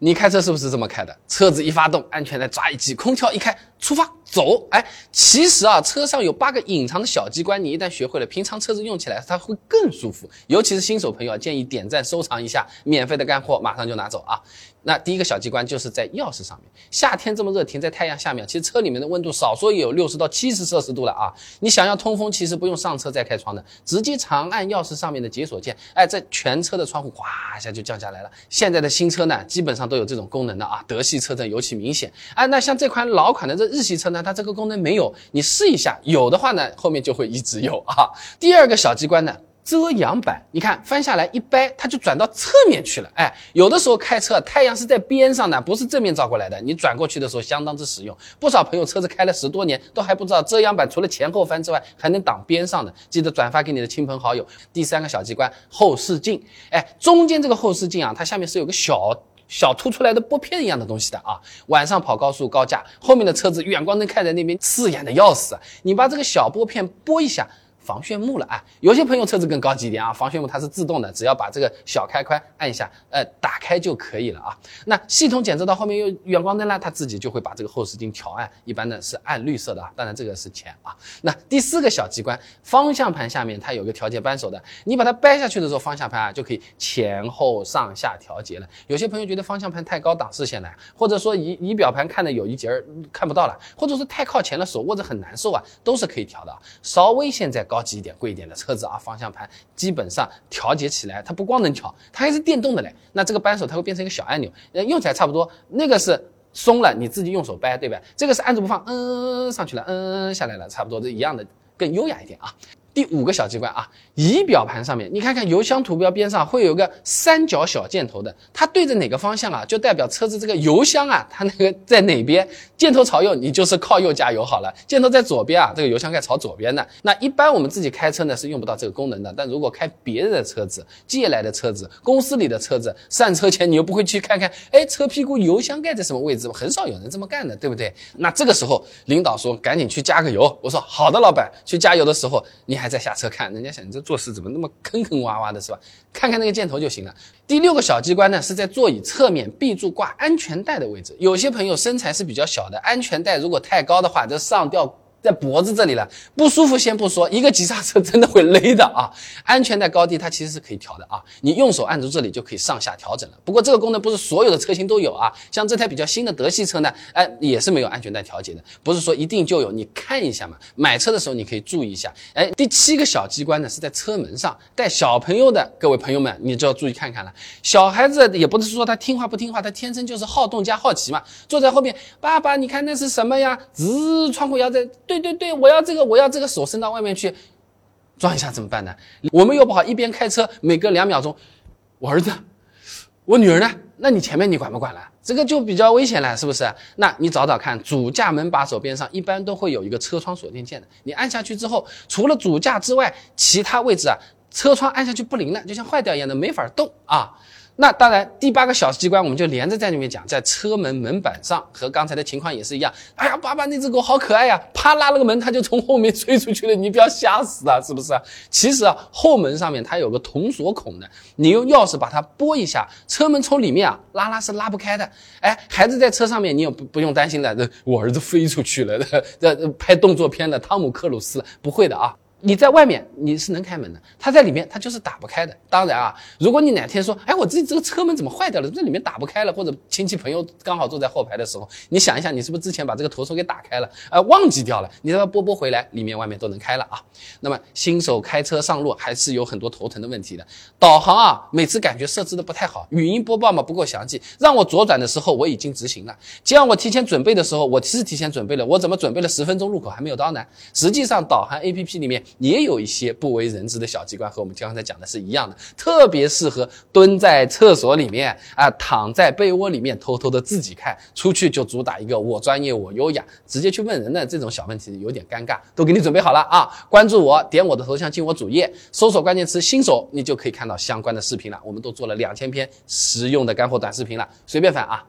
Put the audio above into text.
你开车是不是这么开的？车子一发动，安全带抓一系，空调一开，出发走。哎，其实啊，车上有八个隐藏的小机关，你一旦学会了，平常车子用起来它会更舒服。尤其是新手朋友，建议点赞收藏一下，免费的干货马上就拿走啊。那第一个小机关就是在钥匙上面。夏天这么热，停在太阳下面，其实车里面的温度少说也有六十到七十摄氏度了啊。你想要通风，其实不用上车再开窗的，直接长按钥匙上面的解锁键，哎，这全车的窗户哗一下就降下来了。现在的新车呢，基本上都有这种功能的啊，德系车灯尤其明显。哎，那像这款老款的这日系车呢，它这个功能没有，你试一下，有的话呢，后面就会一直有啊。第二个小机关呢。遮阳板，你看翻下来一掰，它就转到侧面去了。哎，有的时候开车太阳是在边上的，不是正面照过来的，你转过去的时候相当之实用。不少朋友车子开了十多年，都还不知道遮阳板除了前后翻之外，还能挡边上的。记得转发给你的亲朋好友。第三个小机关，后视镜。哎，中间这个后视镜啊，它下面是有个小小凸出来的拨片一样的东西的啊。晚上跑高速高架，后面的车子远光灯开在那边，刺眼的要死。你把这个小拨片拨一下。防眩目了啊！有些朋友车子更高级一点啊，防眩目它是自动的，只要把这个小开关按一下，呃，打开就可以了啊。那系统检测到后面有远光灯了，它自己就会把这个后视镜调暗，一般呢是暗绿色的啊。当然这个是钱啊。那第四个小机关，方向盘下面它有个调节扳手的，你把它掰下去的时候，方向盘啊就可以前后上下调节了。有些朋友觉得方向盘太高挡视线了，或者说仪仪表盘看的有一截儿看不到了，或者是太靠前了手握着很难受啊，都是可以调的啊。稍微现在高。高级一点、贵一点的车子啊，方向盘基本上调节起来，它不光能调，它还是电动的嘞。那这个扳手它会变成一个小按钮，用起来差不多。那个是松了，你自己用手掰，对吧？这个是按住不放，嗯，上去了，嗯，下来了，差不多这一样的，更优雅一点啊。第五个小机关啊，仪表盘上面，你看看油箱图标边上会有个三角小箭头的，它对着哪个方向啊，就代表车子这个油箱啊，它那个在哪边，箭头朝右，你就是靠右加油好了。箭头在左边啊，这个油箱盖朝左边的。那一般我们自己开车呢是用不到这个功能的，但如果开别人的车子、借来的车子、公司里的车子，上车前你又不会去看看，哎，车屁股油箱盖在什么位置？很少有人这么干的，对不对？那这个时候领导说赶紧去加个油，我说好的，老板，去加油的时候你还。再下车看，人家想你这做事怎么那么坑坑洼洼的，是吧？看看那个箭头就行了。第六个小机关呢，是在座椅侧面壁柱挂安全带的位置。有些朋友身材是比较小的，安全带如果太高的话，这上吊。在脖子这里了，不舒服先不说，一个急刹车真的会勒的啊！安全带高低它其实是可以调的啊，你用手按住这里就可以上下调整了。不过这个功能不是所有的车型都有啊，像这台比较新的德系车呢，哎也是没有安全带调节的，不是说一定就有，你看一下嘛。买车的时候你可以注意一下。哎，第七个小机关呢是在车门上，带小朋友的各位朋友们，你就要注意看看了。小孩子也不是说他听话不听话，他天生就是好动加好奇嘛。坐在后面，爸爸你看那是什么呀？吱，窗户摇在。对对对，我要这个，我要这个手伸到外面去撞一下怎么办呢？我们又不好一边开车，每隔两秒钟，我儿子，我女儿呢？那你前面你管不管了？这个就比较危险了，是不是？那你找找看，主驾门把手边上一般都会有一个车窗锁定键的，你按下去之后，除了主驾之外，其他位置啊，车窗按下去不灵了，就像坏掉一样的，没法动啊。那当然，第八个小机关我们就连着在里面讲，在车门门板上，和刚才的情况也是一样。哎呀，爸爸那只狗好可爱呀！啪拉了个门，它就从后面追出去了，你不要吓死啊，是不是？其实啊，后门上面它有个铜锁孔的，你用钥匙把它拨一下，车门从里面啊拉拉是拉不开的。哎，孩子在车上面，你也不不用担心了，这我儿子飞出去了，这拍动作片的汤姆克鲁斯不会的啊。你在外面你是能开门的，他在里面他就是打不开的。当然啊，如果你哪天说，哎，我自己这个车门怎么坏掉了，这里面打不开了，或者亲戚朋友刚好坐在后排的时候，你想一想，你是不是之前把这个头锁给打开了，呃，忘记掉了，你再拨拨回来，里面外面都能开了啊。那么新手开车上路还是有很多头疼的问题的。导航啊，每次感觉设置的不太好，语音播报嘛不够详细，让我左转的时候我已经执行了，这样我提前准备的时候我是提前准备了，我怎么准备了十分钟路口还没有到呢？实际上导航 APP 里面。也有一些不为人知的小机关，和我们刚才讲的是一样的，特别适合蹲在厕所里面啊，躺在被窝里面偷偷的自己看，出去就主打一个我专业我优雅，直接去问人的这种小问题有点尴尬，都给你准备好了啊！关注我，点我的头像进我主页，搜索关键词新手，你就可以看到相关的视频了。我们都做了两千篇实用的干货短视频了，随便翻啊。